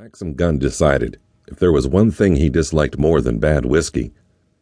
Maxim Gunn decided if there was one thing he disliked more than bad whiskey,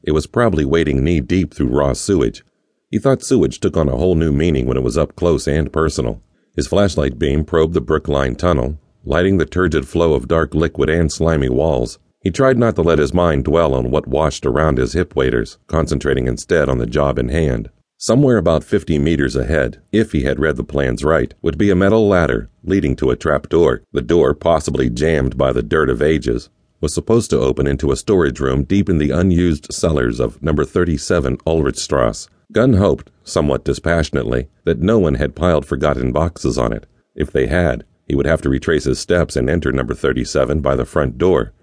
it was probably wading knee deep through raw sewage. He thought sewage took on a whole new meaning when it was up close and personal. His flashlight beam probed the brick lined tunnel, lighting the turgid flow of dark liquid and slimy walls. He tried not to let his mind dwell on what washed around his hip waders, concentrating instead on the job in hand. Somewhere about 50 meters ahead, if he had read the plans right, would be a metal ladder leading to a trap door. The door, possibly jammed by the dirt of ages, was supposed to open into a storage room deep in the unused cellars of number 37 Ulrichstrasse. Gunn hoped, somewhat dispassionately, that no one had piled forgotten boxes on it. If they had, he would have to retrace his steps and enter number 37 by the front door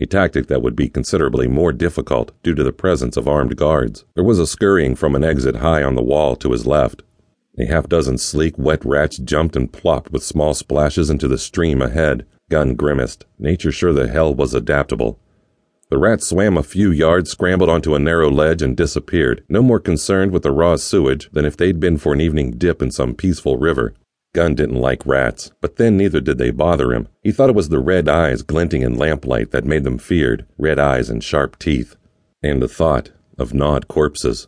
a tactic that would be considerably more difficult due to the presence of armed guards. There was a scurrying from an exit high on the wall to his left. A half dozen sleek, wet rats jumped and plopped with small splashes into the stream ahead. Gunn grimaced, nature sure the hell was adaptable. The rats swam a few yards, scrambled onto a narrow ledge, and disappeared, no more concerned with the raw sewage than if they'd been for an evening dip in some peaceful river. Gunn didn't like rats, but then neither did they bother him. He thought it was the red eyes glinting in lamplight that made them feared, red eyes and sharp teeth, and the thought of gnawed corpses.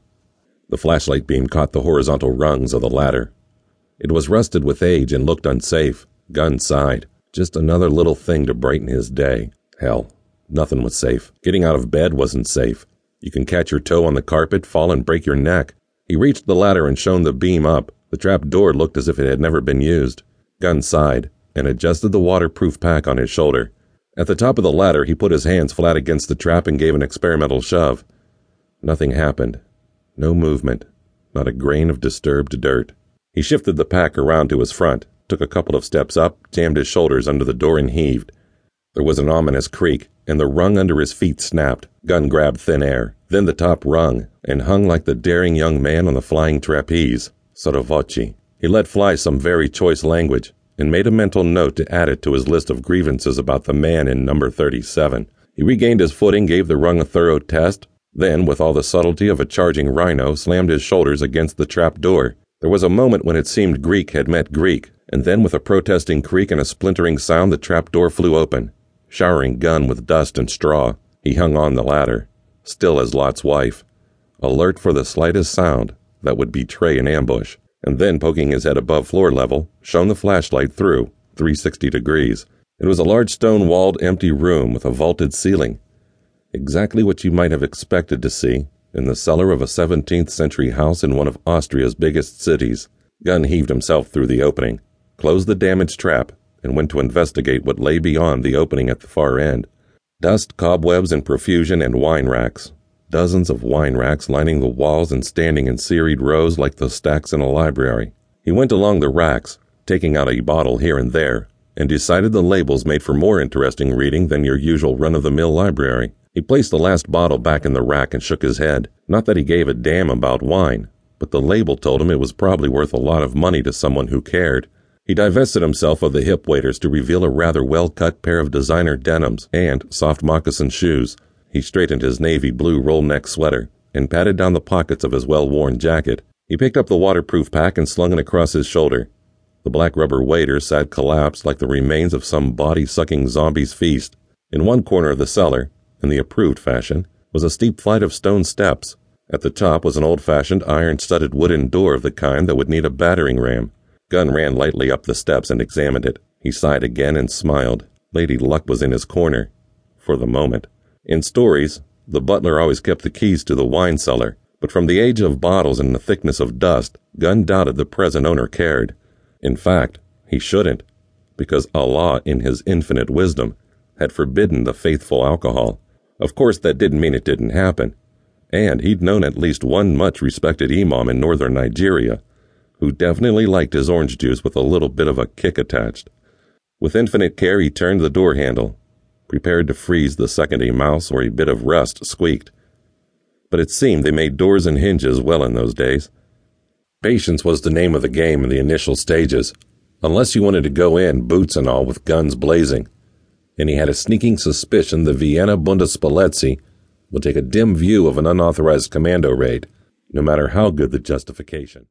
The flashlight beam caught the horizontal rungs of the ladder. It was rusted with age and looked unsafe. Gunn sighed. Just another little thing to brighten his day. Hell, nothing was safe. Getting out of bed wasn't safe. You can catch your toe on the carpet, fall and break your neck. He reached the ladder and shone the beam up. The trap door looked as if it had never been used. Gunn sighed and adjusted the waterproof pack on his shoulder. At the top of the ladder, he put his hands flat against the trap and gave an experimental shove. Nothing happened. No movement. Not a grain of disturbed dirt. He shifted the pack around to his front, took a couple of steps up, jammed his shoulders under the door, and heaved. There was an ominous creak, and the rung under his feet snapped. Gunn grabbed thin air, then the top rung, and hung like the daring young man on the flying trapeze sotto voce. He let fly some very choice language and made a mental note to add it to his list of grievances about the man in number 37. He regained his footing, gave the rung a thorough test, then, with all the subtlety of a charging rhino, slammed his shoulders against the trap door. There was a moment when it seemed Greek had met Greek, and then with a protesting creak and a splintering sound, the trap door flew open, showering Gunn with dust and straw. He hung on the ladder, still as Lot's wife, alert for the slightest sound that would betray an ambush, and then poking his head above floor level, shone the flashlight through, 360 degrees. It was a large stone walled empty room with a vaulted ceiling. Exactly what you might have expected to see in the cellar of a 17th century house in one of Austria's biggest cities. Gunn heaved himself through the opening, closed the damaged trap, and went to investigate what lay beyond the opening at the far end. Dust, cobwebs in profusion, and wine racks, dozens of wine racks lining the walls and standing in serried rows like the stacks in a library. He went along the racks, taking out a bottle here and there, and decided the labels made for more interesting reading than your usual run of the mill library. He placed the last bottle back in the rack and shook his head. Not that he gave a damn about wine, but the label told him it was probably worth a lot of money to someone who cared. He divested himself of the hip waders to reveal a rather well cut pair of designer denims and soft moccasin shoes he straightened his navy blue roll neck sweater and patted down the pockets of his well worn jacket. He picked up the waterproof pack and slung it across his shoulder. The black rubber waiter sat collapsed like the remains of some body sucking zombie's feast. In one corner of the cellar, in the approved fashion, was a steep flight of stone steps. At the top was an old fashioned iron studded wooden door of the kind that would need a battering ram. Gunn ran lightly up the steps and examined it. He sighed again and smiled. Lady Luck was in his corner. For the moment. In stories, the butler always kept the keys to the wine cellar, but from the age of bottles and the thickness of dust, Gunn doubted the present owner cared. In fact, he shouldn't, because Allah, in His infinite wisdom, had forbidden the faithful alcohol. Of course, that didn't mean it didn't happen. And he'd known at least one much respected imam in northern Nigeria who definitely liked his orange juice with a little bit of a kick attached. With infinite care, he turned the door handle prepared to freeze the second a mouse or a bit of rust squeaked. But it seemed they made doors and hinges well in those days. Patience was the name of the game in the initial stages, unless you wanted to go in, boots and all, with guns blazing. And he had a sneaking suspicion the Vienna Bundespolizei would take a dim view of an unauthorized commando raid, no matter how good the justification.